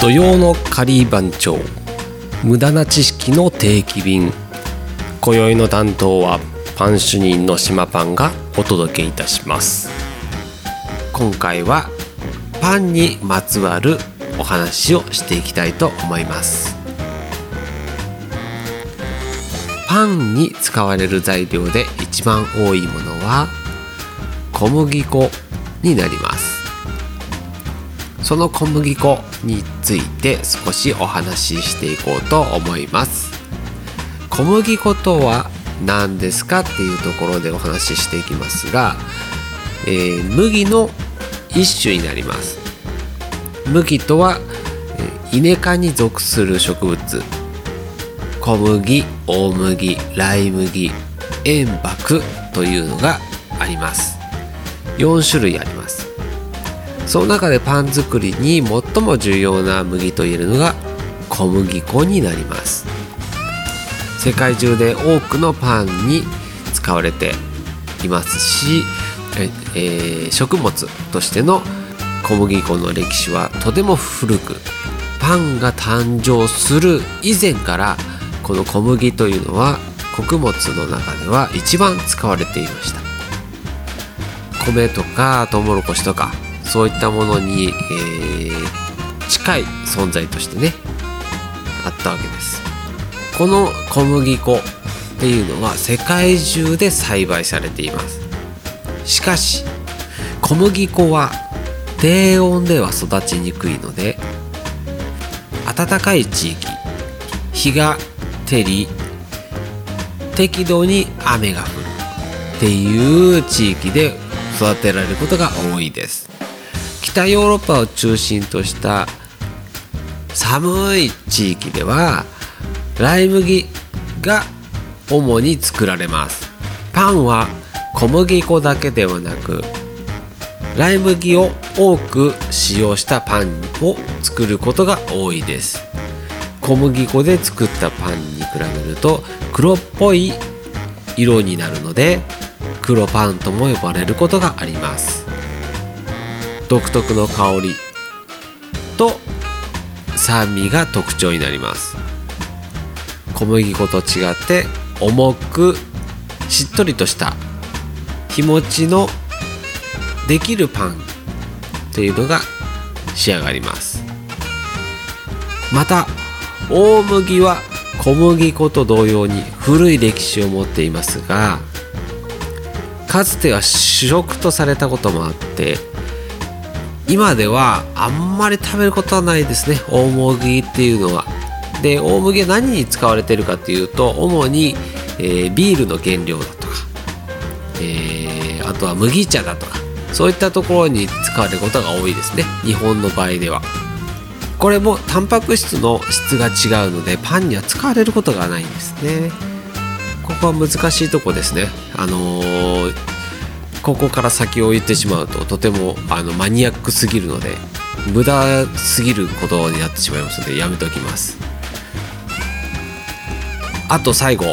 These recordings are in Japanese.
土曜のカリー番長無駄な知識の定期便。今宵の担当はパン主任の島パンがお届けいたします。今回はパンにまつわるお話をしていきたいと思います。パンに使われる材料で一番多いものは小麦粉になります。その小麦粉について少しお話ししていこうと思います。小麦粉とは何ですかっていうところでお話ししていきますが、えー、麦の一種になります。麦とはイネ科に属する植物。小麦大麦ラ麦塩麦というのがあります。4種類あります。その中でパン作りに最も重要な麦といえるのが小麦粉になります。世界中で多くのパンに使われていますし、えー、食物としての小麦粉の歴史はとても古くパンが誕生する以前からこの小麦というのは穀物の中では一番使われていました。米とかトウモロコシとかそういったものに、えー、近い存在としてねあったわけです。この小麦粉っていうのは世界中で栽培されています。しかし小麦粉は低温では育ちにくいので暖かい地域日が照り適度に雨が降るっていう地域で育てられることが多いです。北ヨーロッパを中心とした寒い地域ではライ麦が主に作られます。パンは小麦粉だけではなくライ麦を多く使用したパンを作ることが多いです。小麦粉で作ったパンに比べると黒っぽい色になるので黒パンとも呼ばれることがあります。独特の香りと酸味が特徴になります。小麦粉と違って重くしっとりとした日持ちのできるパンというのが仕上がります。また大麦は小麦粉と同様に古い歴史を持っていますがかつては主食とされたこともあって今ではあんまり食べることはないですね。大麦っていうのは。で大麦は何に使われてるかっていうと主に、えー、ビールの原料だとか、えー、あとは麦茶だとかそういったところに使われることが多いですね。日本の場合では。これもタンパク質の質が違うのでパンには使われることがないんですね。ここは難しいとこですね。あのー、ここから先を言ってしまうととてもあのマニアックすぎるので無駄すぎることになってしまいますのでやめておきます。あと最後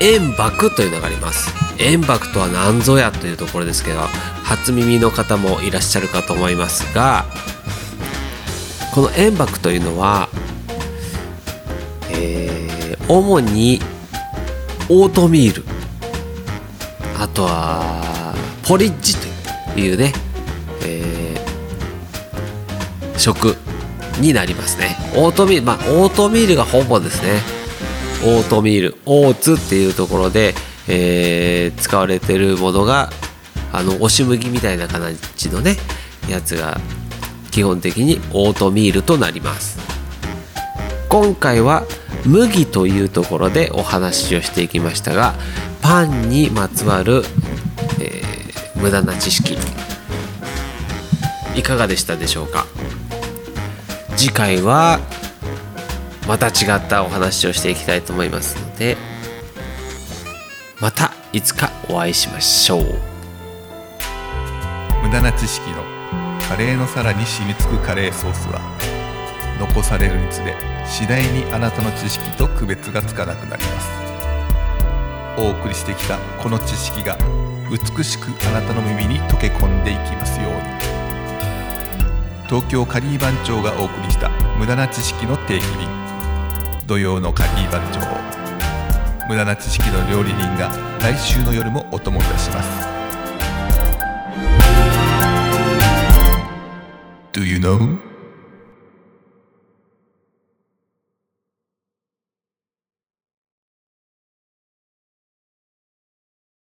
円箔というのがあります。円箔とは何ぞやというところですけど初耳の方もいらっしゃるかと思いますがこの円箔というのは、えー主にオートミール。あとはポリッジというね、えー食になりますね。オートミールまあオートミールがほぼですね。オートミールオーツっていうところで、えー使われてるものがあの押し麦みたいな形のねやつが基本的にオートミールとなります。今回は麦というところでお話をしていきましたがパンにまつわる、無駄な知識。いかがでしたでしょうか？次回はまた違ったお話をしていきたいと思いますのでまたいつかお会いしましょう。無駄な知識のカレーの皿に染みつくカレーソースは残されるにつれ次第にあなたの知識と区別がつかなくなります。お送りしてきたこの知識が美しくあなたの耳に溶け込んでいきますように。東京カリー番長がお送りした無駄な知識の定期便。土曜のカリー番長。無駄な知識の料理人が来週の夜もお供いたします。Do you know?